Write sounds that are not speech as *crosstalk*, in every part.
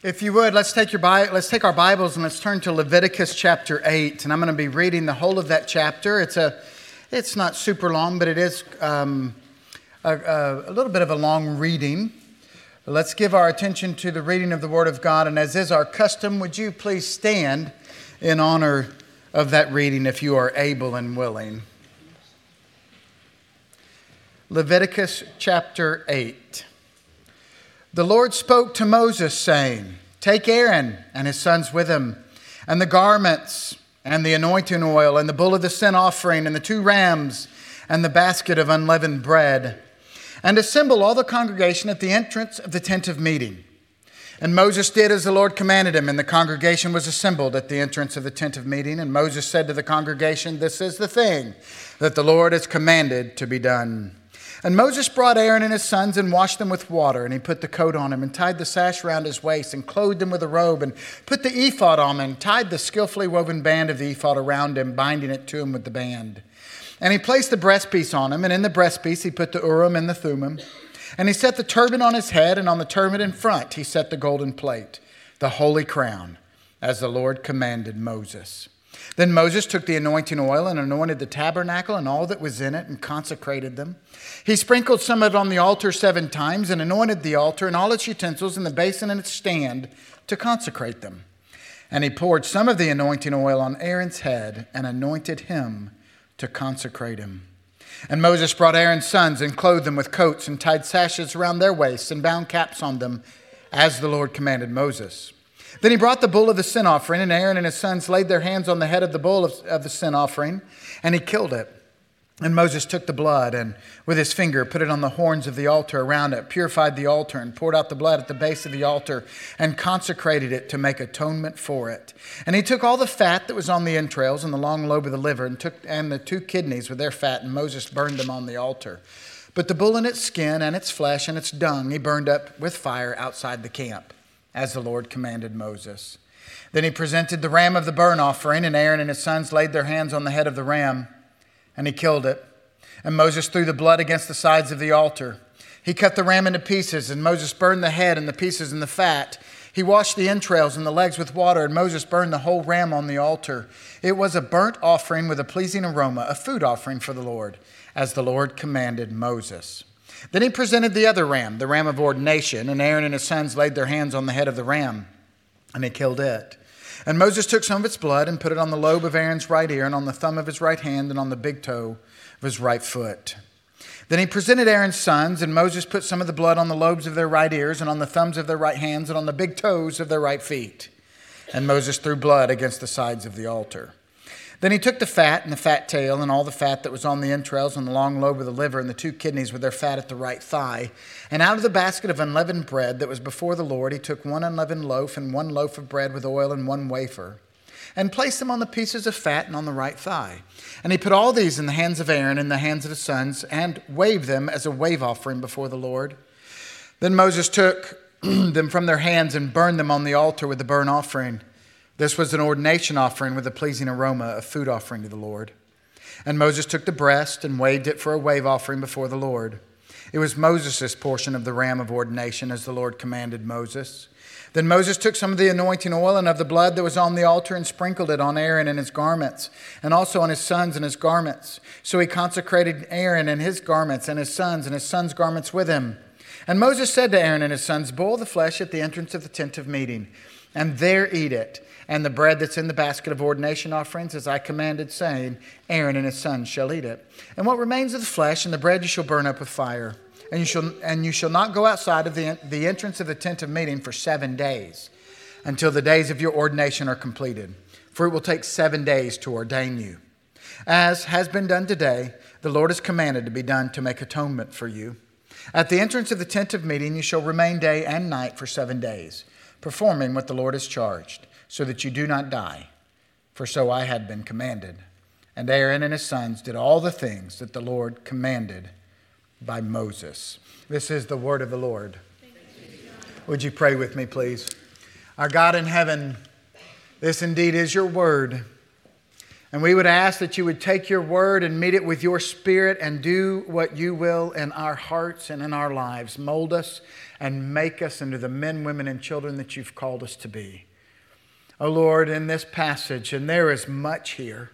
If you would, let's take, your let's take our Bibles and let's turn to Leviticus chapter 8. And I'm going to be reading the whole of that chapter. It's, a, it's not super long, but it is um, a, a, a little bit of a long reading. But let's give our attention to the reading of the Word of God. And as is our custom, would you please stand in honor of that reading if you are able and willing? Leviticus chapter 8. The Lord spoke to Moses, saying, Take Aaron and his sons with him, and the garments, and the anointing oil, and the bull of the sin offering, and the two rams, and the basket of unleavened bread, and assemble all the congregation at the entrance of the tent of meeting. And Moses did as the Lord commanded him, and the congregation was assembled at the entrance of the tent of meeting. And Moses said to the congregation, This is the thing that the Lord has commanded to be done. And Moses brought Aaron and his sons and washed them with water, and he put the coat on him, and tied the sash around his waist, and clothed him with a robe, and put the ephod on him, and tied the skillfully woven band of the ephod around him, binding it to him with the band. And he placed the breastpiece on him, and in the breastpiece he put the Urim and the Thummim. And he set the turban on his head, and on the turban in front he set the golden plate, the holy crown, as the Lord commanded Moses. Then Moses took the anointing oil and anointed the tabernacle and all that was in it and consecrated them. He sprinkled some of it on the altar seven times and anointed the altar and all its utensils and the basin and its stand to consecrate them. And he poured some of the anointing oil on Aaron's head and anointed him to consecrate him. And Moses brought Aaron's sons and clothed them with coats and tied sashes around their waists and bound caps on them, as the Lord commanded Moses. Then he brought the bull of the sin offering, and Aaron and his sons laid their hands on the head of the bull of, of, the sin offering, and he killed it. And Moses took the blood and with his finger put it on the horns of the altar around it, purified the altar, and poured out the blood at the base of the altar, and consecrated it to make atonement for it. And he took all the fat that was on the entrails and the long lobe of the liver, and took and the two kidneys with their fat, and Moses burned them on the altar. But the bull and its skin and its flesh and its dung he burned up with fire outside the camp as the Lord commanded Moses. Then he presented the ram of the burnt offering, and Aaron and his sons laid their hands on the head of the ram, and he killed it. And Moses threw the blood against the sides of the altar. He cut the ram into pieces, and Moses burned the head and the pieces and the fat. He washed the entrails and the legs with water, and Moses burned the whole ram on the altar. It was a burnt offering with a pleasing aroma, a food offering for the Lord, as the Lord commanded Moses. Then he presented the other ram, the ram of ordination, and Aaron and his sons laid their hands on the head of the ram, and he killed it. And Moses took some of its blood and put it on the lobe of Aaron's right ear, and on the thumb of his right hand, and on the big toe of his right foot. Then he presented Aaron's sons, and Moses put some of the blood on the lobes of their right ears, and on the thumbs of their right hands, and on the big toes of their right feet. And Moses threw blood against the sides of the altar. Then he took the fat and the fat tail and all the fat that was on the entrails and the long lobe of the liver and the two kidneys with their fat at the right thigh. And out of the basket of unleavened bread that was before the Lord, he took one unleavened loaf and one loaf of bread with oil and one wafer and placed them on the pieces of fat and on the right thigh. And he put all these in the hands of Aaron and the hands of his sons and waved them as a wave offering before the Lord. Then Moses took *clears throat* them from their hands and burned them on the altar with the burnt offering. This was an ordination offering with a pleasing aroma, a food offering to the Lord. And Moses took the breast and waved it for a wave offering before the Lord. It was Moses' portion of the ram of ordination, as the Lord commanded Moses. Then Moses took some of the anointing oil and of the blood that was on the altar and sprinkled it on Aaron and his garments, and also on his sons and his garments. So he consecrated Aaron and his garments, and his sons and his sons' garments with him. And Moses said to Aaron and his sons, Boil the flesh at the entrance of the tent of meeting, and there eat it and the bread that's in the basket of ordination offerings, as I commanded, saying, Aaron and his sons shall eat it. And what remains of the flesh and the bread you shall burn up with fire. And you shall, and you shall not go outside of the, the entrance of the tent of meeting for seven days until the days of your ordination are completed. For it will take seven days to ordain you. As has been done today, the Lord has commanded to be done to make atonement for you. At the entrance of the tent of meeting, you shall remain day and night for seven days, performing what the Lord has charged so that you do not die. For so I had been commanded. And Aaron and his sons did all the things that the Lord commanded by Moses. This is the word of the Lord. Would you pray with me, please? Our God in heaven, this indeed is your word. And we would ask that you would take your word and meet it with your spirit and do what you will in our hearts and in our lives. Mold us and make us into the men, women, and children that you've called us to be. Oh Lord, in this passage, and there is much here,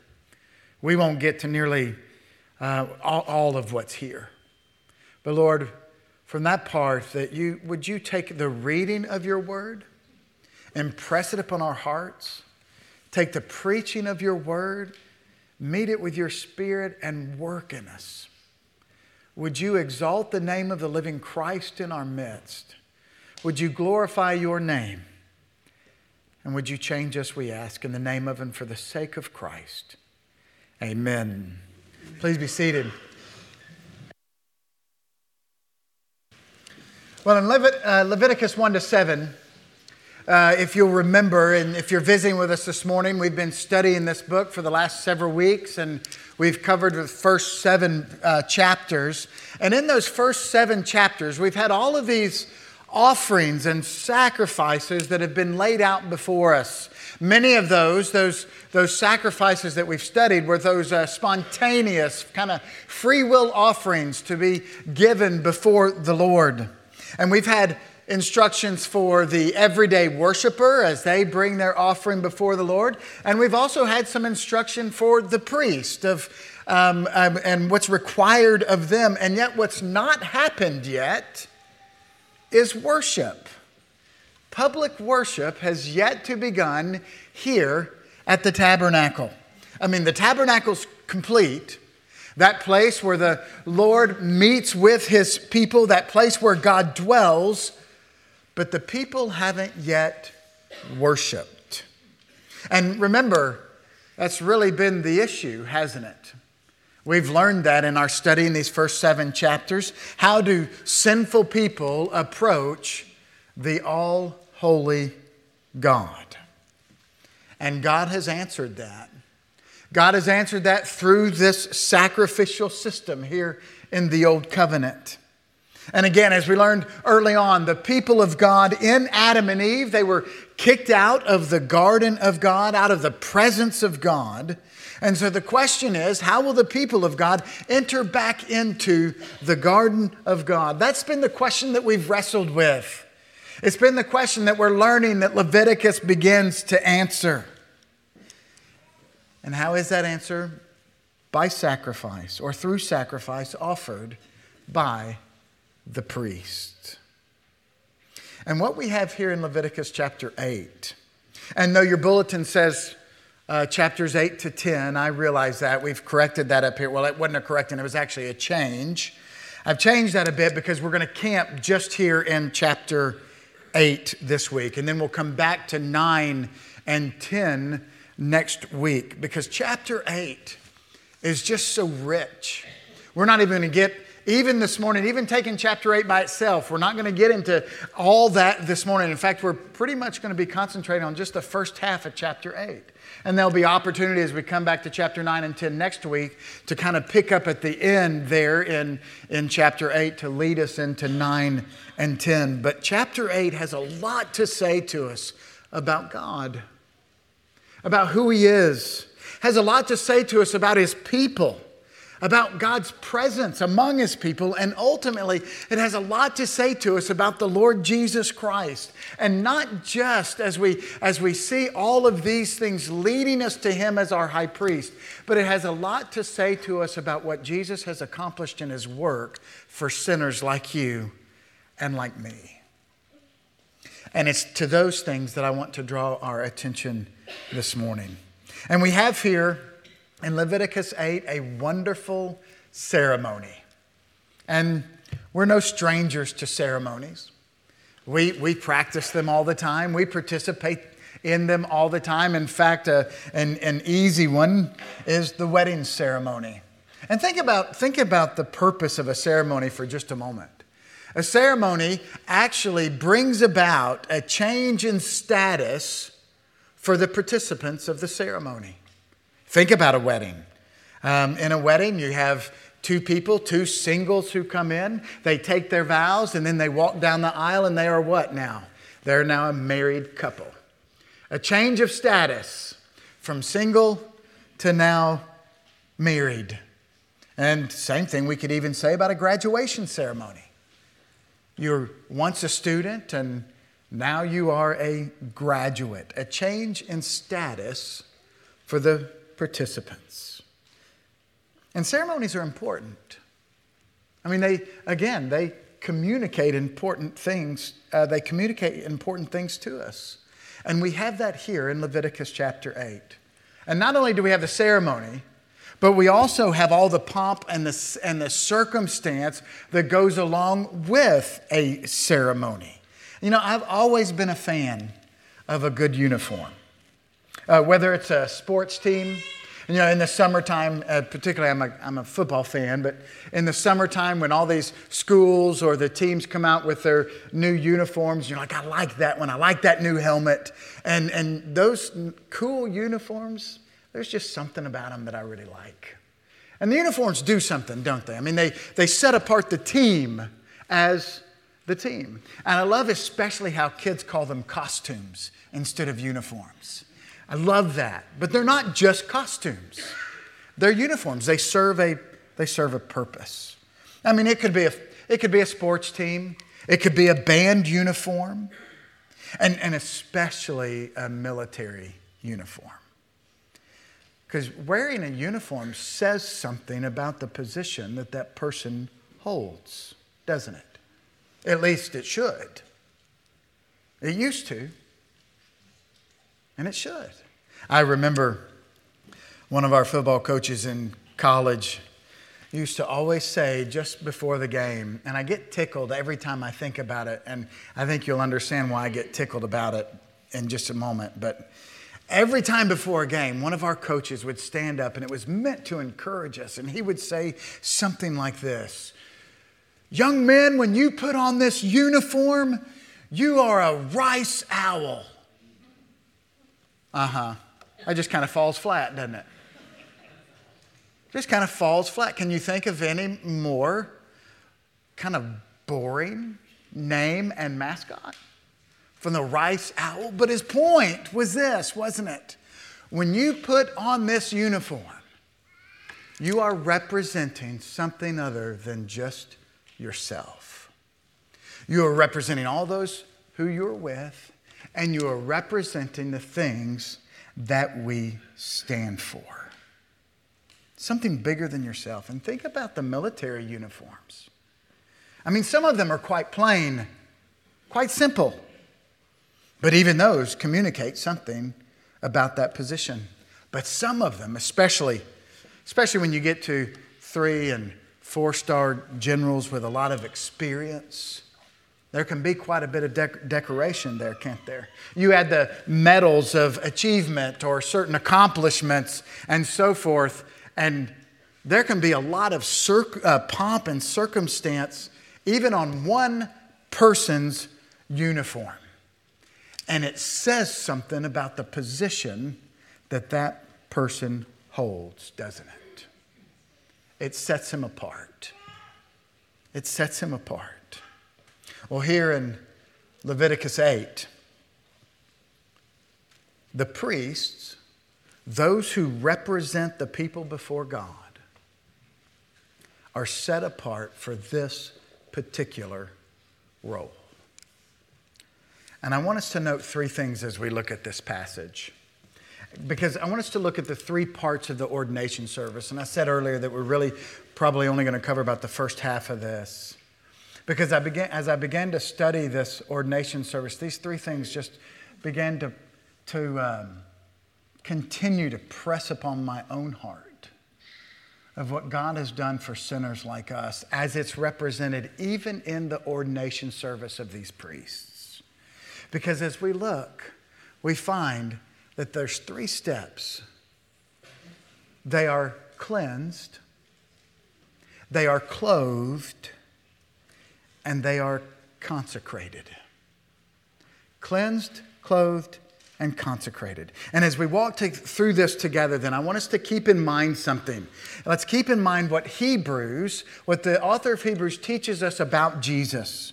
we won't get to nearly uh, all, all of what's here. But Lord, from that part, that you would you take the reading of your word, and press it upon our hearts Take the preaching of your word, meet it with your spirit, and work in us. Would you exalt the name of the living Christ in our midst? Would you glorify your name? And would you change us, we ask, in the name of and for the sake of Christ? Amen. Please be seated. Well, in Levit- uh, Leviticus 1 to 7, uh, if you'll remember, and if you're visiting with us this morning, we've been studying this book for the last several weeks, and we've covered the first seven uh, chapters. And in those first seven chapters, we've had all of these offerings and sacrifices that have been laid out before us. Many of those, those, those sacrifices that we've studied, were those uh, spontaneous, kind of free will offerings to be given before the Lord. And we've had instructions for the everyday worshiper as they bring their offering before the Lord. And we've also had some instruction for the priest of um, um, and what's required of them. And yet, what's not happened yet is worship. Public worship has yet to begun here at the tabernacle. I mean, the tabernacle's complete. That place where the Lord meets with his people, that place where God dwells, but the people haven't yet worshiped. And remember, that's really been the issue, hasn't it? We've learned that in our study in these first seven chapters. How do sinful people approach the all holy God? And God has answered that. God has answered that through this sacrificial system here in the Old Covenant. And again, as we learned early on, the people of God in Adam and Eve, they were kicked out of the garden of God, out of the presence of God. And so the question is, how will the people of God enter back into the garden of God? That's been the question that we've wrestled with. It's been the question that we're learning that Leviticus begins to answer. And how is that answer? By sacrifice or through sacrifice offered by the priest. And what we have here in Leviticus chapter 8, and though your bulletin says uh, chapters 8 to 10, I realize that. We've corrected that up here. Well, it wasn't a correcting, it was actually a change. I've changed that a bit because we're going to camp just here in chapter 8 this week, and then we'll come back to 9 and 10 next week because chapter 8 is just so rich. We're not even going to get even this morning, even taking chapter 8 by itself, we're not going to get into all that this morning. In fact, we're pretty much going to be concentrating on just the first half of chapter 8. And there'll be opportunity as we come back to chapter 9 and 10 next week to kind of pick up at the end there in, in chapter 8 to lead us into 9 and 10. But chapter 8 has a lot to say to us about God, about who He is, has a lot to say to us about His people about God's presence among his people, and ultimately, it has a lot to say to us about the Lord Jesus Christ. And not just as we, as we see all of these things leading us to him as our high priest, but it has a lot to say to us about what Jesus has accomplished in his work for sinners like you and like me. And it's to those things that I want to draw our attention this morning. And we have here in Leviticus 8 a wonderful ceremony. And we're no strangers to ceremonies. We, we practice them all the time, we participate in them all the time. In fact, uh, an, an easy one is the wedding ceremony. And think about, think about the purpose of a ceremony for just a moment. A ceremony actually brings about a change in status for the participants of the ceremony. Think about a wedding. Um, in a wedding, you have two people, two singles who come in. They take their vows and then they walk down the aisle and they are what now? They're now a married couple. A change of status from single to now married. And same thing we could even say about a graduation ceremony. You're once a student and now you are a graduate, a change in status for the participants. And ceremonies are important. I mean, they, again, they communicate important things. Uh, they communicate important things to us. And we have that here in Leviticus chapter 8. And not only do we have the ceremony, but we also have all the pomp and the, and the circumstance that goes along with a ceremony. You know, I've always been a fan of a good uniform. Uh, whether it's a sports team, you know, in the summertime, uh, particularly I'm a, I'm a football fan, but in the summertime when all these schools or the teams come out with their new uniforms, you're like, I like that one. I like that new helmet. And, and those cool uniforms, there's just something about them that I really like. And the uniforms do something, don't they? I mean, they, they set apart the team as the team. And I love especially how kids call them costumes instead of uniforms. I love that. But they're not just costumes. They're uniforms. They serve a, they serve a purpose. I mean, it could be a, it could be a sports team. It could be a band uniform. And, and especially a military uniform. Because wearing a uniform says something about the position that that person holds, doesn't it? At least it should. It used to, and it should. I remember one of our football coaches in college used to always say just before the game, and I get tickled every time I think about it, and I think you'll understand why I get tickled about it in just a moment. But every time before a game, one of our coaches would stand up, and it was meant to encourage us, and he would say something like this Young men, when you put on this uniform, you are a Rice Owl. Uh huh. That just kind of falls flat, doesn't it? Just kind of falls flat. Can you think of any more kind of boring name and mascot from the Rice Owl? But his point was this, wasn't it? When you put on this uniform, you are representing something other than just yourself. You are representing all those who you're with, and you are representing the things that we stand for. Something bigger than yourself. And think about the military uniforms. I mean, some of them are quite plain, quite simple, but even those communicate something about that position. But some of them, especially, especially when you get to three and four star generals with a lot of experience. There can be quite a bit of dec- decoration there, can't there? You add the medals of achievement or certain accomplishments and so forth, and there can be a lot of uh, pomp and circumstance even on one person's uniform. And it says something about the position that that person holds, doesn't it? it sets him apart. It sets him apart. Well, here in Leviticus 8, the priests, those who represent the people before God, are set apart for this particular role. And I want us to note three things as we look at this passage because I want us to look at the three parts of the ordination service. And I said earlier that we're really probably only going to cover about the first half of this. Because I began, as I began to study this ordination service, these three things just began to, to um, continue to press upon my own heart of what God has done for sinners like us as it's represented even in the ordination service of these priests. Because as we look, we find that there's three steps. They are cleansed, they are clothed, and they are consecrated. Cleansed, clothed, and consecrated. And as we walk to, through this together, then I want us to keep in mind something. Let's keep in mind what Hebrews, what the author of Hebrews teaches us about Jesus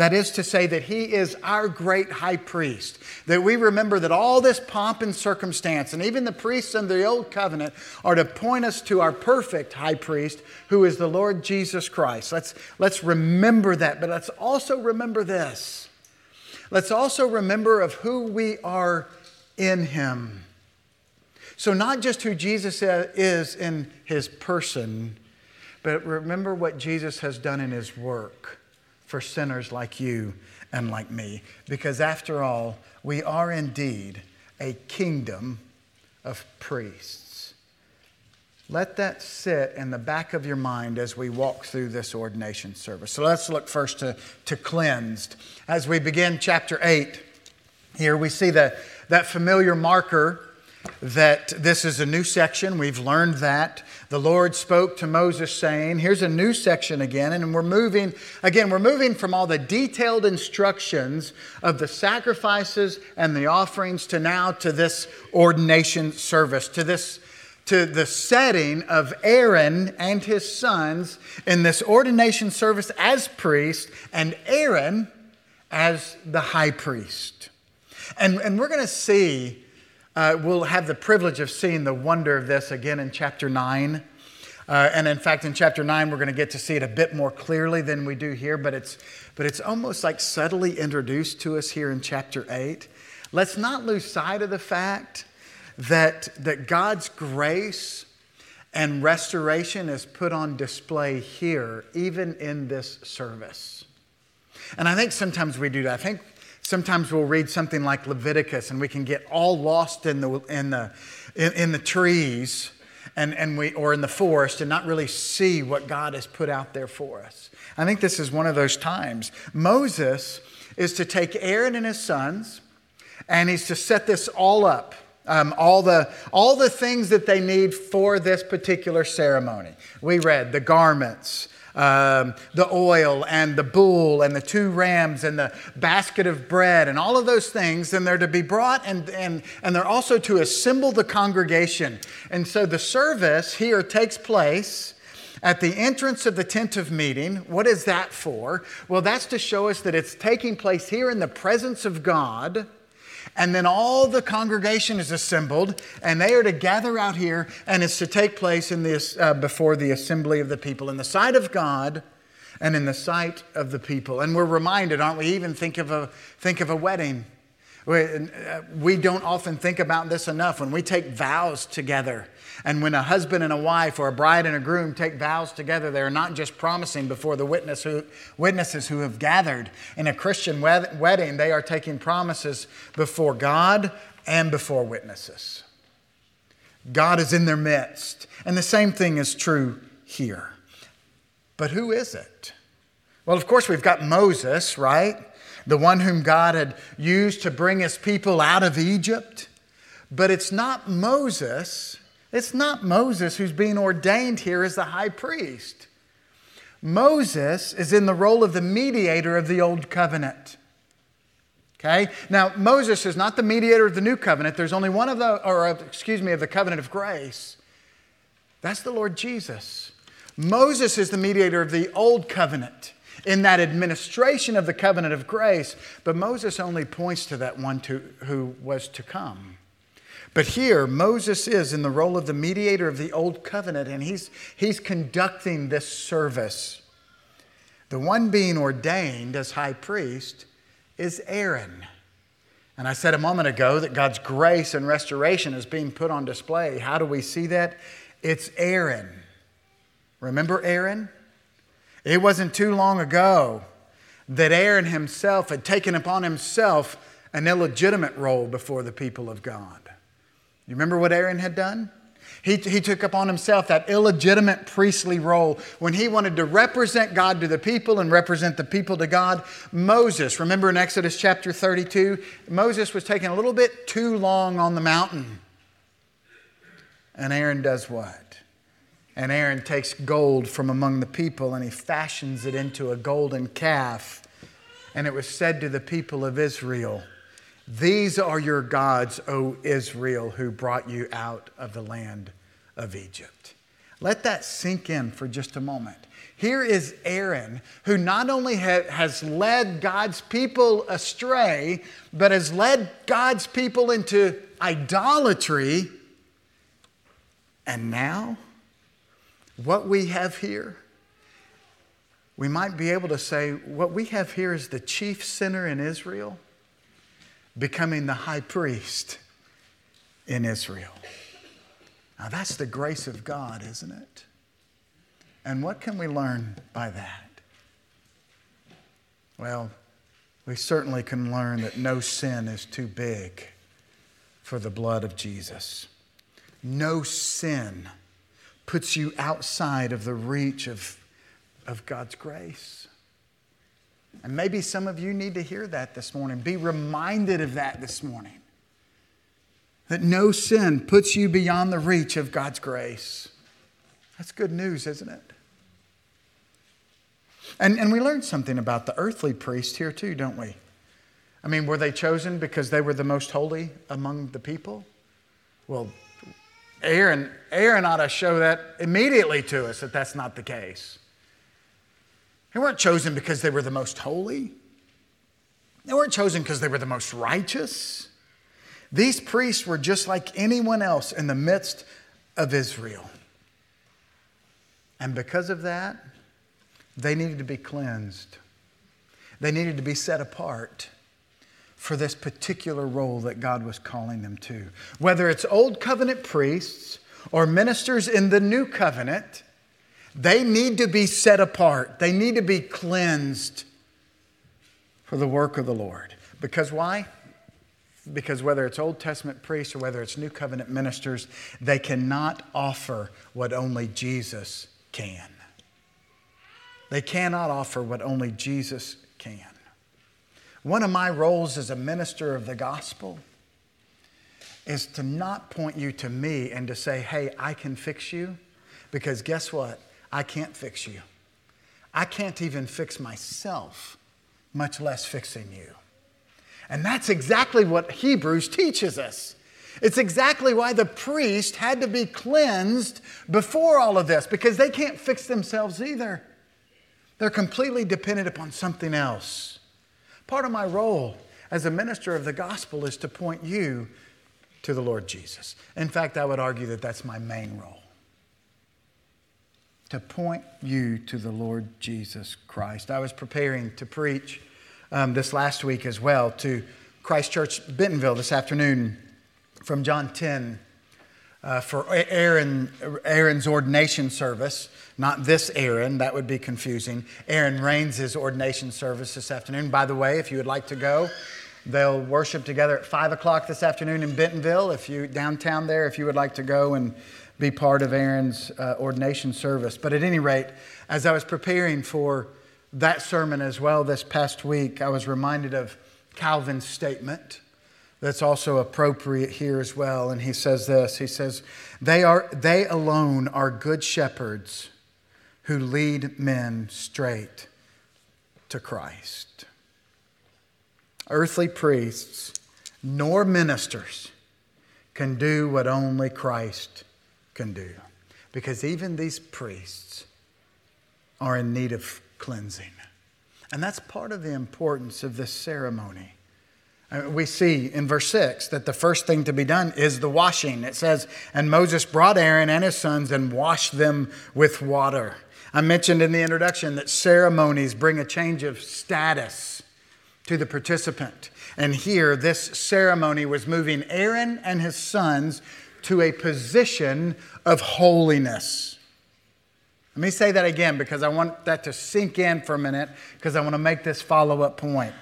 That is to say, that he is our great high priest. That we remember that all this pomp and circumstance, and even the priests under the old covenant, are to point us to our perfect high priest, who is the Lord Jesus Christ. Let's, let's remember that, but let's also remember this. Let's also remember of who we are in him. So, not just who Jesus is in his person, but remember what Jesus has done in his work for sinners like you and like me. Because after all, we are indeed a kingdom of priests. Let that sit in the back of your mind as we walk through this ordination service. So let's look first to, to cleansed. As we begin chapter 8, here we see the, that familiar marker that this is a new section. We've learned that. The Lord spoke to Moses saying, here's a new section again, and we're moving, again, we're moving from all the detailed instructions of the sacrifices and the offerings to now to this ordination service, to this to the setting of Aaron and his sons in this ordination service as priest and Aaron as the high priest. And, and we're going to see uh, we'll have the privilege of seeing the wonder of this again in chapter 9. Uh, and in fact, in chapter 9, we're going to get to see it a bit more clearly than we do here, but it's, but it's almost like subtly introduced to us here in chapter 8. Let's not lose sight of the fact that, that God's grace and restoration is put on display here, even in this service. And I think sometimes we do that. I think Sometimes we'll read something like Leviticus and we can get all lost in the, in the, in, in the trees and, and we, or in the forest and not really see what God has put out there for us. I think this is one of those times. Moses is to take Aaron and his sons and he's to set this all up. Um, all, the, all the things that they need for this particular ceremony. We read the garments, um, the oil and the bull and the two rams and the basket of bread and all of those things, and they're to be brought and, and, and they're also to assemble the congregation. And so the service here takes place at the entrance of the tent of meeting. What is that for? Well, that's to show us that it's taking place here in the presence of God and then all the congregation is assembled, and they are to gather out here, and it's to take place in this, uh, before the assembly of the people, in the sight of God and in the sight of the people. And we're reminded, aren't we? Even think of a, think of a wedding. We, uh, we don't often think about this enough. When we take vows together, and when a husband and a wife or a bride and a groom take vows together, they're not just promising before the witness who, witnesses who have gathered. In a Christian wed- wedding, they are taking promises before God and before witnesses. God is in their midst. And the same thing is true here. But who is it? Well, of course, we've got Moses, right? The one whom God had used to bring his people out of Egypt. But it's not Moses it's not Moses who's being ordained here as the high priest. Moses is in the role of the mediator of the old covenant. Okay? Now, Moses is not the mediator of the new covenant. There's only one of the, or uh, excuse me, of the covenant of grace. That's the Lord Jesus. Moses is the mediator of the old covenant in that administration of the covenant of grace, but Moses only points to that one to, who was to come. But here, Moses is in the role of the mediator of the old covenant, and he's, he's conducting this service. The one being ordained as high priest is Aaron. And I said a moment ago that God's grace and restoration is being put on display. How do we see that? It's Aaron. Remember Aaron? It wasn't too long ago that Aaron himself had taken upon himself an illegitimate role before the people of God. You remember what Aaron had done? He, he took upon himself that illegitimate priestly role when he wanted to represent God to the people and represent the people to God. Moses, remember in Exodus chapter 32, Moses was taking a little bit too long on the mountain. And Aaron does what? And Aaron takes gold from among the people and he fashions it into a golden calf. And it was said to the people of Israel, these are your gods, O Israel, who brought you out of the land of Egypt. Let that sink in for just a moment. Here is Aaron, who not only ha- has led God's people astray, but has led God's people into idolatry. And now, what we have here, we might be able to say what we have here is the chief sinner in Israel becoming the high priest in Israel. Now, that's the grace of God, isn't it? And what can we learn by that? Well, we certainly can learn that no sin is too big for the blood of Jesus. No sin puts you outside of the reach of, of God's grace. And maybe some of you need to hear that this morning. Be reminded of that this morning. That no sin puts you beyond the reach of God's grace. That's good news, isn't it? And, and we learned something about the earthly priest here, too, don't we? I mean, were they chosen because they were the most holy among the people? Well, Aaron, Aaron ought to show that immediately to us that that's not the case. They weren't chosen because they were the most holy. They weren't chosen because they were the most righteous. These priests were just like anyone else in the midst of Israel. And because of that, they needed to be cleansed. They needed to be set apart for this particular role that God was calling them to. Whether it's old covenant priests or ministers in the new covenant, they need to be set apart. They need to be cleansed for the work of the Lord. Because why? Because whether it's Old Testament priests or whether it's New Covenant ministers, they cannot offer what only Jesus can. They cannot offer what only Jesus can. One of my roles as a minister of the gospel is to not point you to me and to say, hey, I can fix you, because guess what? I can't fix you. I can't even fix myself, much less fixing you. And that's exactly what Hebrews teaches us. It's exactly why the priest had to be cleansed before all of this, because they can't fix themselves either. They're completely dependent upon something else. Part of my role as a minister of the gospel is to point you to the Lord Jesus. In fact, I would argue that that's my main role to point you to the Lord Jesus Christ. I was preparing to preach um, this last week as well to Christ Church Bentonville this afternoon from John 10 uh, for Aaron, Aaron's ordination service. Not this Aaron, that would be confusing. Aaron Rains' ordination service this afternoon. By the way, if you would like to go, they'll worship together at 5 o'clock this afternoon in Bentonville. If you, downtown there, if you would like to go and be part of Aaron's uh, ordination service. But at any rate, as I was preparing for that sermon as well this past week, I was reminded of Calvin's statement that's also appropriate here as well. And he says this He says, They, are, they alone are good shepherds who lead men straight to Christ. Earthly priests nor ministers can do what only Christ can do. Because even these priests are in need of cleansing. And that's part of the importance of this ceremony. Uh, we see in verse 6 that the first thing to be done is the washing. It says, And Moses brought Aaron and his sons and washed them with water. I mentioned in the introduction that ceremonies bring a change of status to the participant. And here, this ceremony was moving Aaron and his sons to a position of holiness. Let me say that again because I want that to sink in for a minute because I want to make this follow up point.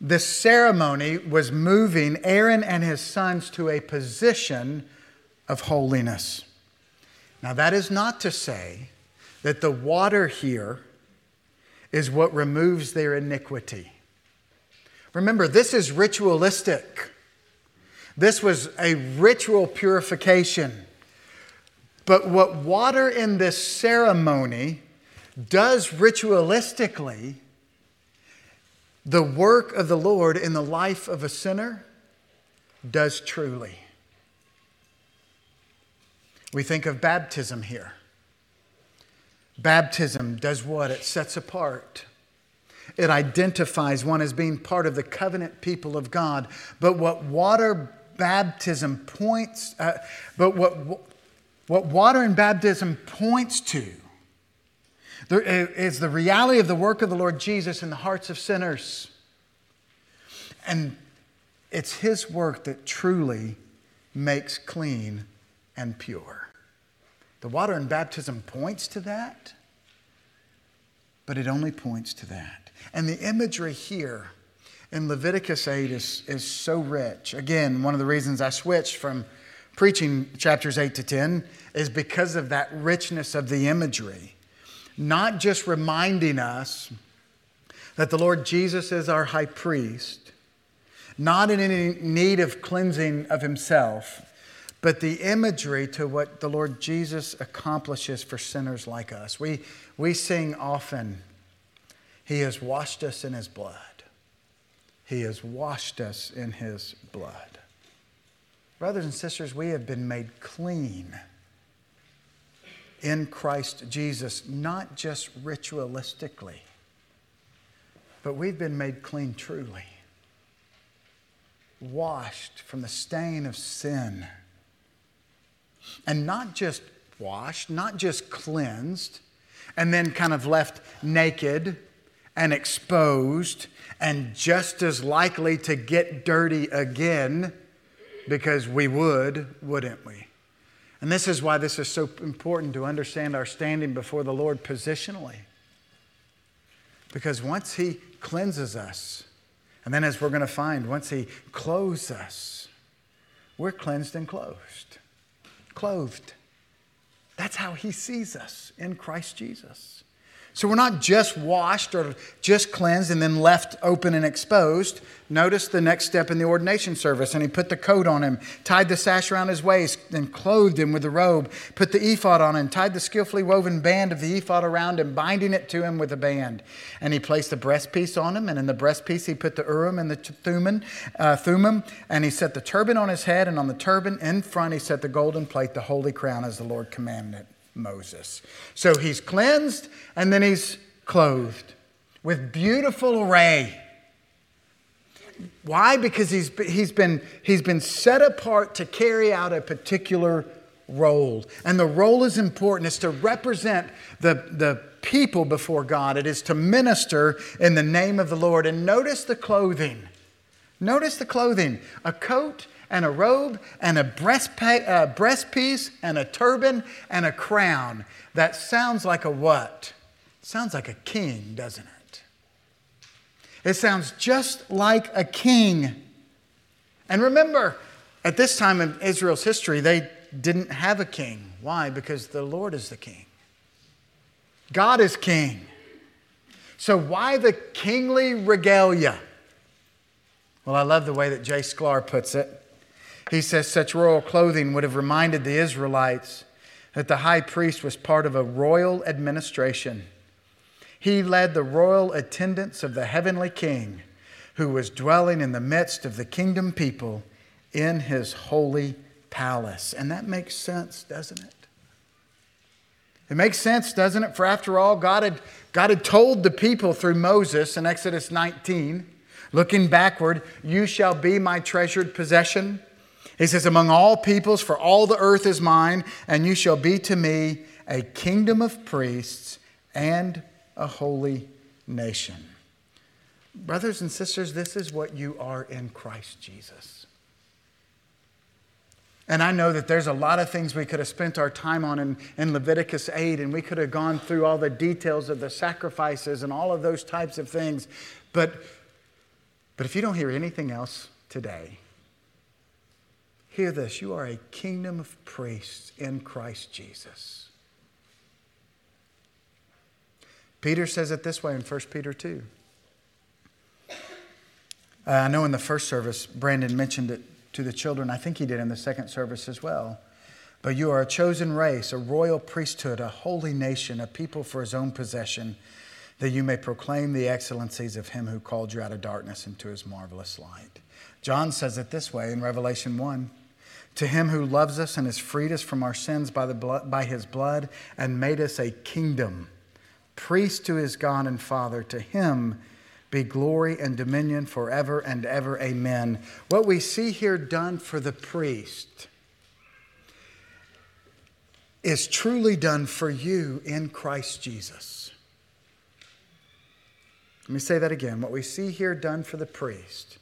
This ceremony was moving Aaron and his sons to a position of holiness. Now, that is not to say that the water here is what removes their iniquity. Remember, this is ritualistic. This was a ritual purification. But what water in this ceremony does ritualistically the work of the Lord in the life of a sinner does truly. We think of baptism here. Baptism does what? It sets apart. It identifies one as being part of the covenant people of God. But what water baptism points, uh, but what, what water and baptism points to is the reality of the work of the Lord Jesus in the hearts of sinners. And it's His work that truly makes clean and pure. The water in baptism points to that, but it only points to that. And the imagery here in Leviticus 8 is, is so rich. Again, one of the reasons I switched from preaching chapters 8 to 10 is because of that richness of the imagery. Not just reminding us that the Lord Jesus is our high priest, not in any need of cleansing of himself, but the imagery to what the Lord Jesus accomplishes for sinners like us. We, we sing often, He has washed us in His blood. He has washed us in His blood. Brothers and sisters, we have been made clean in Christ Jesus, not just ritualistically, but we've been made clean truly, washed from the stain of sin. And not just washed, not just cleansed, and then kind of left naked and exposed and just as likely to get dirty again because we would, wouldn't we? And this is why this is so important to understand our standing before the Lord positionally. Because once He cleanses us, and then as we're going to find, once He clothes us, we're cleansed and clothed. Clothed. That's how He sees us in Christ Jesus. So we're not just washed or just cleansed and then left open and exposed. Notice the next step in the ordination service. And he put the coat on him, tied the sash around his waist, and clothed him with the robe, put the ephod on him, tied the skillfully woven band of the ephod around him, binding it to him with a band. And he placed the breastpiece on him, and in the breastpiece he put the Urim and the Thummim, uh, Thummim, and he set the turban on his head, and on the turban in front he set the golden plate, the holy crown, as the Lord commanded. Moses. So he's cleansed and then he's clothed with beautiful array. Why? Because he's, he's, been, he's been set apart to carry out a particular role. And the role is important. It's to represent the, the people before God, it is to minister in the name of the Lord. And notice the clothing. Notice the clothing a coat and a robe and a breast, uh, breastpiece and a turban and a crown. That sounds like a what? Sounds like a king, doesn't it? It sounds just like a king. And remember, at this time in Israel's history, they didn't have a king. Why? Because the Lord is the king. God is king. So why the kingly regalia? Well, I love the way that Jay Sklar puts it. He says such royal clothing would have reminded the Israelites that the high priest was part of a royal administration. He led the royal attendants of the heavenly king who was dwelling in the midst of the kingdom people in his holy palace. And that makes sense, doesn't it? It makes sense, doesn't it? For after all, God had, God had told the people through Moses in Exodus 19, looking backward, You shall be my treasured possession. He says, Among all peoples, for all the earth is mine, and you shall be to me a kingdom of priests and a holy nation. Brothers and sisters, this is what you are in Christ Jesus. And I know that there's a lot of things we could have spent our time on in, in Leviticus 8, and we could have gone through all the details of the sacrifices and all of those types of things. But, but if you don't hear anything else today, Hear this you are a kingdom of priests in Christ Jesus. Peter says it this way in 1 Peter 2. Uh, I know in the first service, Brandon mentioned it to the children. I think he did in the second service as well. But you are a chosen race, a royal priesthood, a holy nation, a people for his own possession, that you may proclaim the excellencies of him who called you out of darkness into his marvelous light. John says it this way in Revelation 1 To him who loves us and has freed us from our sins by, the blood, by his blood and made us a kingdom, priest to his God and Father, to him be glory and dominion forever and ever. Amen. What we see here done for the priest is truly done for you in Christ Jesus. Let me say that again. What we see here done for the priest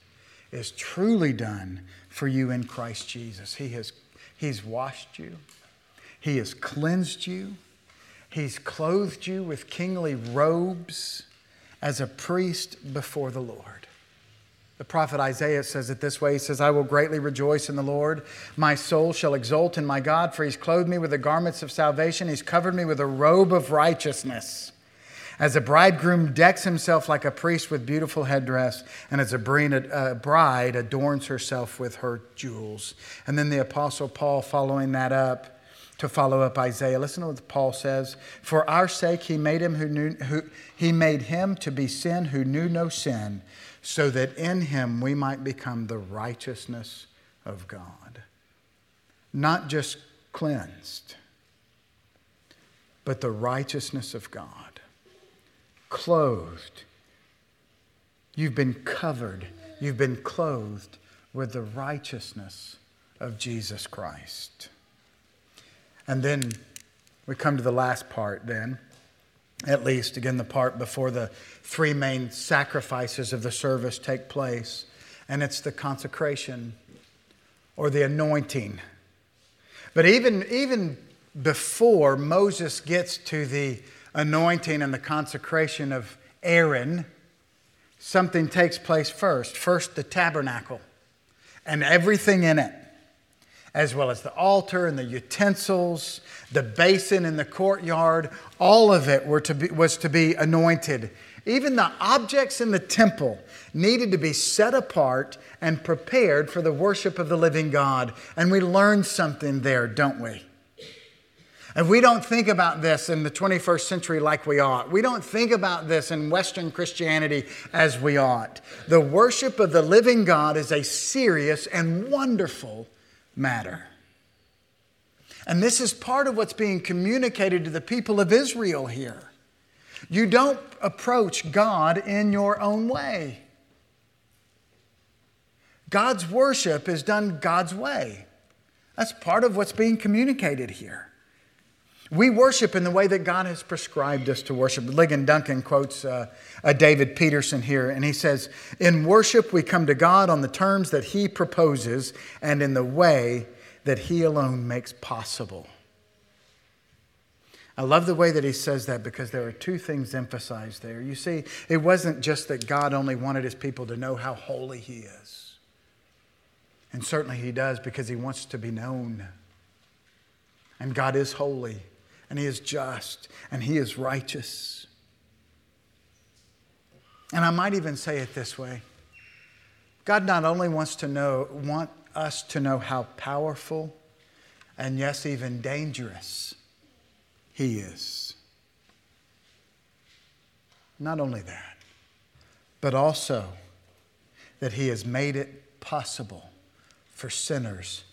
is truly done for you in Christ Jesus. He has He's washed you. He has cleansed you. He's clothed you with kingly robes as a priest before the Lord. The prophet Isaiah says it this way He says, I will greatly rejoice in the Lord. My soul shall exult in my God, for he's clothed me with the garments of salvation. He's covered me with a robe of righteousness. As a bridegroom decks himself like a priest with beautiful headdress, and as a bride adorns herself with her jewels. And then the Apostle Paul following that up to follow up Isaiah. Listen to what Paul says. For our sake he made him who knew who he made him to be sin who knew no sin, so that in him we might become the righteousness of God. Not just cleansed, but the righteousness of God clothed. You've been covered. You've been clothed with the righteousness of Jesus Christ. And then we come to the last part, then, at least, again, the part before the three main sacrifices of the service take place, and it's the consecration or the anointing. But even, even before Moses gets to the anointing and the consecration of Aaron, something takes place first. First, the tabernacle and everything in it, as well as the altar and the utensils, the basin in the courtyard, all of it were to be, was to be anointed. Even the objects in the temple needed to be set apart and prepared for the worship of the living God. And we learn something there, don't we? And we don't think about this in the 21st century like we ought. We don't think about this in Western Christianity as we ought. The worship of the living God is a serious and wonderful matter. And this is part of what's being communicated to the people of Israel here. You don't approach God in your own way. God's worship is done God's way. That's part of what's being communicated here. We worship in the way that God has prescribed us to worship. Ligon Duncan quotes uh, a David Peterson here, and he says, In worship, we come to God on the terms that He proposes and in the way that He alone makes possible. I love the way that he says that because there are two things emphasized there. You see, it wasn't just that God only wanted his people to know how holy he is. And certainly he does because he wants to be known. And God is holy and He is just, and He is righteous. And I might even say it this way God not only wants to know, want us to know how powerful and yes, even dangerous He is. Not only that, but also that He has made it possible for sinners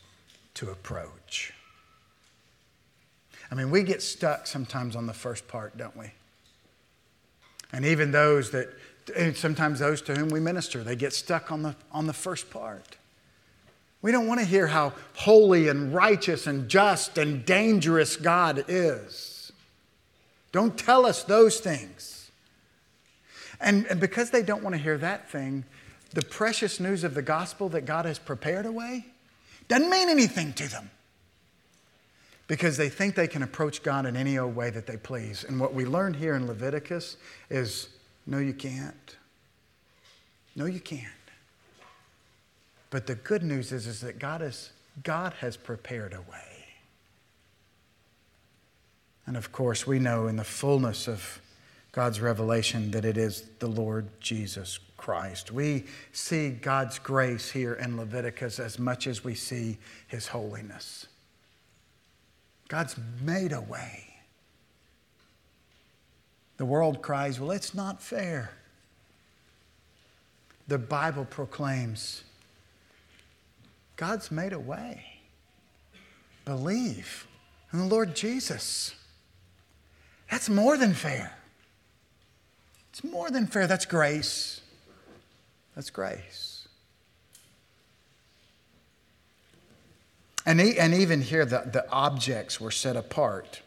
to approach. I mean, we get stuck sometimes on the first part, don't we? And even those that, sometimes those to whom we minister, they get stuck on the, on the first part. We don't want to hear how holy and righteous and just and dangerous God is. Don't tell us those things. And, and because they don't want to hear that thing, the precious news of the gospel that God has prepared a way doesn't mean anything to them because they think they can approach God in any old way that they please. And what we learned here in Leviticus is no, you can't. No, you can't. But the good news is, is that God, is, God has prepared a way. And of course, we know in the fullness of God's revelation that it is the Lord Jesus Christ. We see God's grace here in Leviticus as much as we see his holiness. God's made a way. The world cries, well, it's not fair. The Bible proclaims, God's made a way. believe in the Lord Jesus. That's more than fair. It's more than fair. That's grace. That's grace. And, and even here, the, the objects were set apart.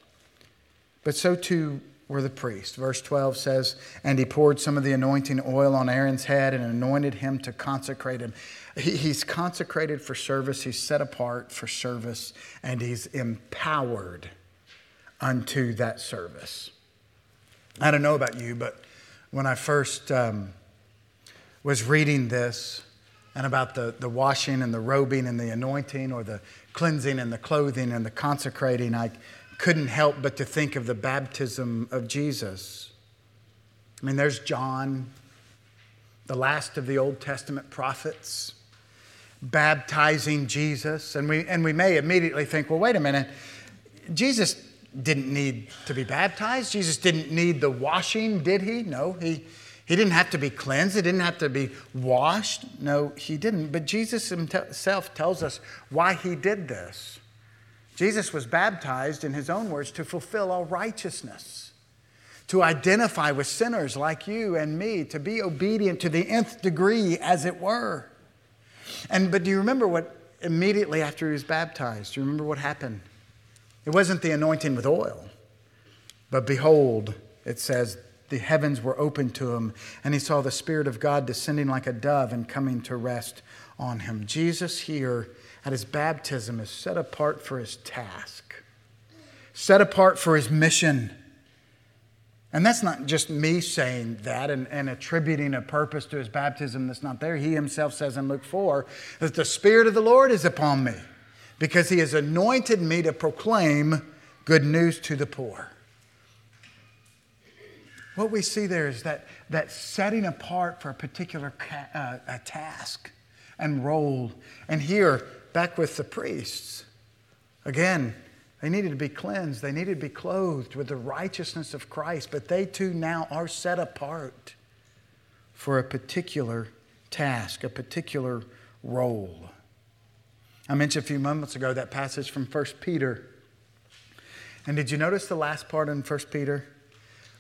But so too were the priests. Verse 12 says, And he poured some of the anointing oil on Aaron's head and anointed him to consecrate him. He, he's consecrated for service, he's set apart for service, and he's empowered unto that service. I don't know about you, but when I first um, was reading this and about the, the washing and the robing and the anointing or the cleansing and the clothing and the consecrating, I couldn't help but to think of the baptism of Jesus. I mean, there's John, the last of the Old Testament prophets, baptizing Jesus. And we, and we may immediately think, well, wait a minute. Jesus didn't need to be baptized. Jesus didn't need the washing, did he? No, he, he didn't have to be cleansed. He didn't have to be washed. No, he didn't. But Jesus himself tells us why he did this. Jesus was baptized, in his own words, to fulfill all righteousness, to identify with sinners like you and me, to be obedient to the nth degree, as it were. And but do you remember what immediately after he was baptized? Do you remember what happened? It wasn't the anointing with oil, but behold, it says, the heavens were opened to him, and he saw the Spirit of God descending like a dove and coming to rest on him. Jesus here at his baptism is set apart for his task, set apart for his mission. And that's not just me saying that and, and, attributing a purpose to his baptism that's not there. He himself says in Luke 4 that the Spirit of the Lord is upon me because he has anointed me to proclaim good news to the poor. What we see there is that, that setting apart for a particular ca- uh, a task and role. And here, back with the priests, again, they needed to be cleansed. They needed to be clothed with the righteousness of Christ, but they too now are set apart for a particular task, a particular role. I mentioned a few moments ago that passage from 1 Peter. And did you notice the last part in 1 Peter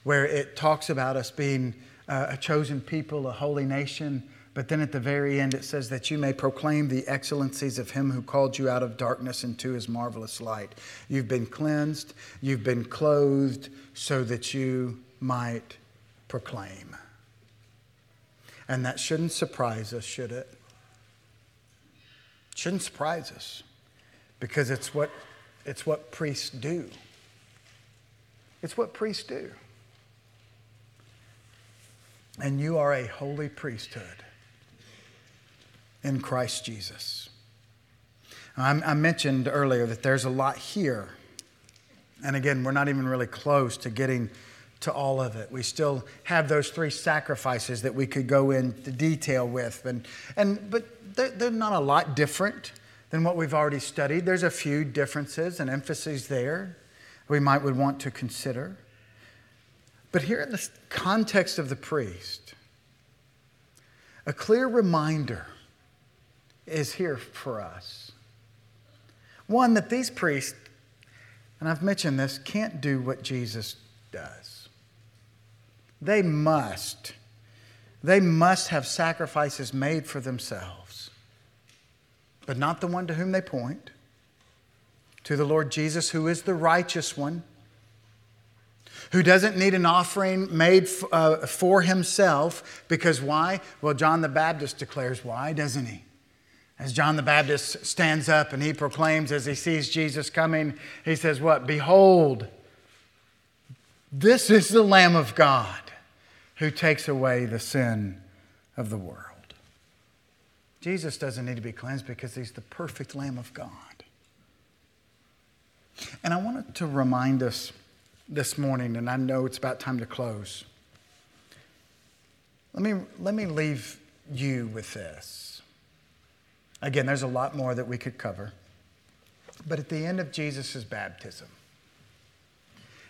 where it talks about us being uh, a chosen people, a holy nation? But then at the very end, it says that you may proclaim the excellencies of him who called you out of darkness into his marvelous light. You've been cleansed, you've been clothed so that you might proclaim. And that shouldn't surprise us, should it? Shouldn't surprise us because it's what, it's what priests do. It's what priests do. And you are a holy priesthood in Christ Jesus. I mentioned earlier that there's a lot here. And again, we're not even really close to getting to all of it. We still have those three sacrifices that we could go into detail with. And, and, but they're, they're not a lot different than what we've already studied. There's a few differences and emphases there we might would want to consider. But here in the context of the priest, a clear reminder is here for us. One, that these priests, and I've mentioned this, can't do what Jesus does. They must. They must have sacrifices made for themselves, but not the one to whom they point, to the Lord Jesus, who is the righteous one, who doesn't need an offering made f- uh, for himself, because why? Well, John the Baptist declares why, doesn't he? As John the Baptist stands up and he proclaims as he sees Jesus coming, he says, What? Behold, this is the Lamb of God who takes away the sin of the world. Jesus doesn't need to be cleansed because he's the perfect Lamb of God. And I wanted to remind us this morning, and I know it's about time to close. Let me, let me leave you with this. Again, there's a lot more that we could cover. But at the end of Jesus' baptism,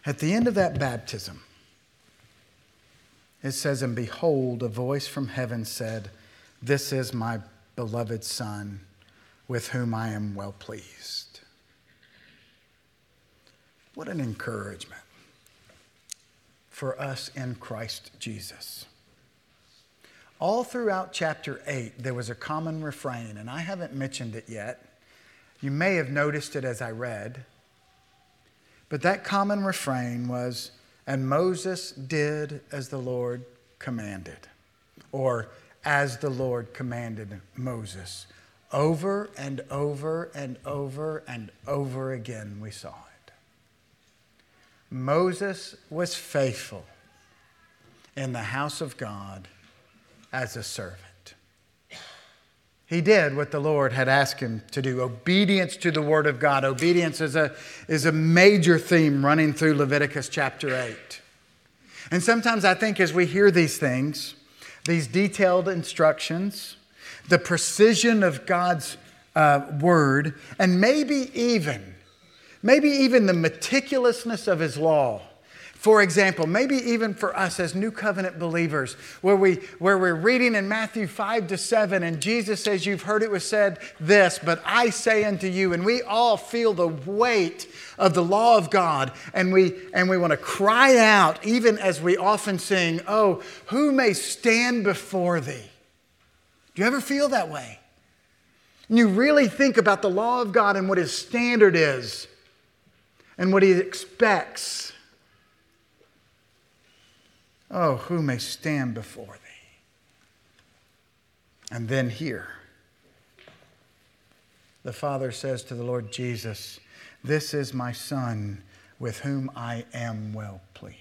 at the end of that baptism, it says, And behold, a voice from heaven said, This is my beloved Son, with whom I am well pleased. What an encouragement for us in Christ Jesus. All throughout chapter 8, there was a common refrain, and I haven't mentioned it yet. You may have noticed it as I read. But that common refrain was, and Moses did as the Lord commanded, or as the Lord commanded Moses. Over and over and over and over again, we saw it. Moses was faithful in the house of God as a servant. He did what the Lord had asked him to do. Obedience to the Word of God. Obedience is a, is a major theme running through Leviticus chapter 8. And sometimes I think as we hear these things, these detailed instructions, the precision of God's uh, Word, and maybe even, maybe even the meticulousness of His law, for example, maybe even for us as new covenant believers, where, we, where we're reading in Matthew 5 to 7, and Jesus says, You've heard it was said this, but I say unto you, and we all feel the weight of the law of God, and we, and we want to cry out, even as we often sing, Oh, who may stand before thee? Do you ever feel that way? And you really think about the law of God and what his standard is and what he expects Oh, who may stand before thee? And then here, the Father says to the Lord Jesus, This is my Son with whom I am well pleased.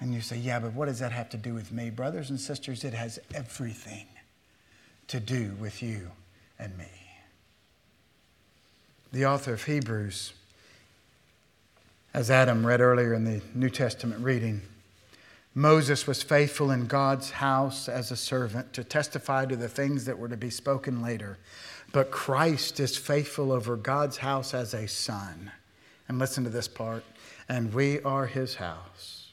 And you say, Yeah, but what does that have to do with me? Brothers and sisters, it has everything to do with you and me. The author of Hebrews, as Adam read earlier in the New Testament reading, Moses was faithful in God's house as a servant to testify to the things that were to be spoken later. But Christ is faithful over God's house as a son. And listen to this part. And we are his house.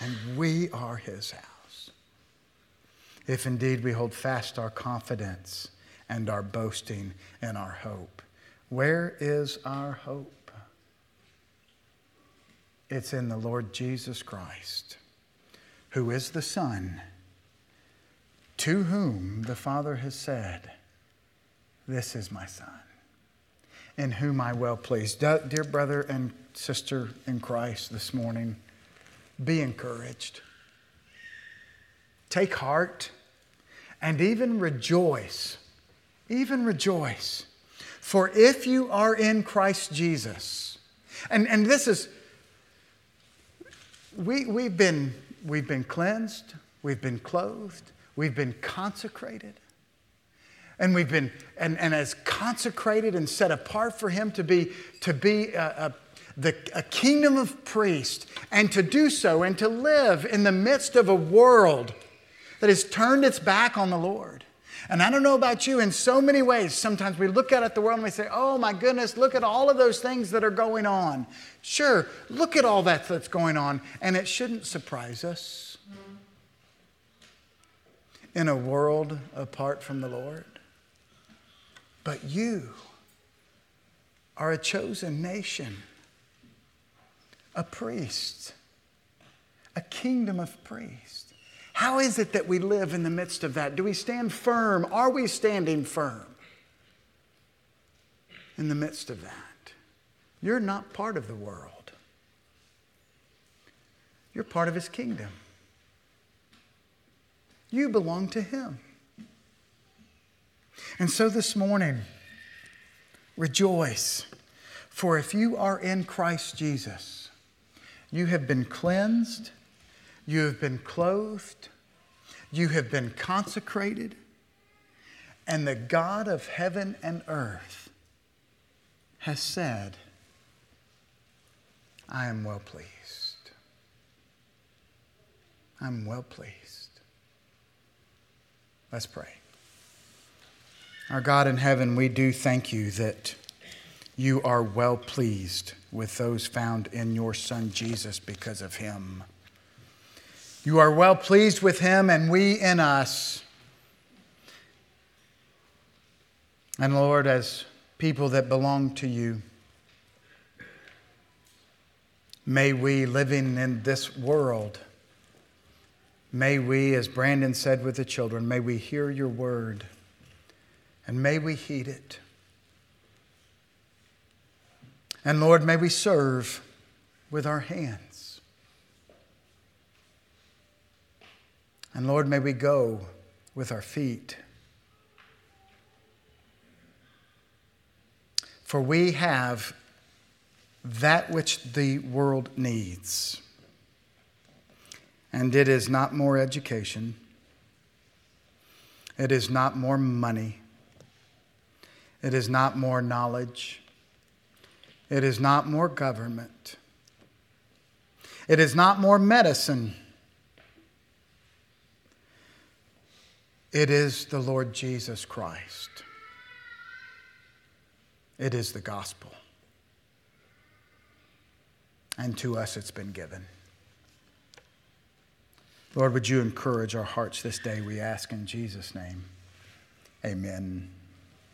And we are his house. If indeed we hold fast our confidence and our boasting and our hope. Where is our hope? It's in the Lord Jesus Christ, who is the Son, to whom the Father has said, This is my Son, in whom I well please. Dear brother and sister in Christ this morning, be encouraged. Take heart and even rejoice. Even rejoice. For if you are in Christ Jesus, and, and this is we, we've, been, we've been cleansed, we've been clothed, we've been consecrated. And we've been, and, and as consecrated and set apart for Him to be, to be a, a, the, a kingdom of priests, and to do so and to live in the midst of a world that has turned its back on the Lord. And I don't know about you, in so many ways, sometimes we look out at the world and we say, oh my goodness, look at all of those things that are going on. Sure, look at all that that's going on, and it shouldn't surprise us. In a world apart from the Lord. But you are a chosen nation, a priest, a kingdom of priests. How is it that we live in the midst of that? Do we stand firm? Are we standing firm in the midst of that? You're not part of the world, you're part of His kingdom. You belong to Him. And so this morning, rejoice, for if you are in Christ Jesus, you have been cleansed you have been clothed, you have been consecrated, and the God of heaven and earth has said, I am well pleased. I'm well pleased. Let's pray. Our God in heaven, we do thank you that you are well pleased with those found in your Son Jesus because of him. You are well pleased with him, and we in us. And Lord, as people that belong to you, May we, living in this world, may we, as Brandon said with the children, may we hear your word and may we heed it. And Lord, may we serve with our hands. And Lord, may we go with our feet. For we have that which the world needs. And it is not more education, it is not more money, it is not more knowledge, it is not more government, it is not more medicine. It is the Lord Jesus Christ. It is the gospel and to us it's been given. Lord, would you encourage our hearts this day, we ask in Jesus' name. Amen.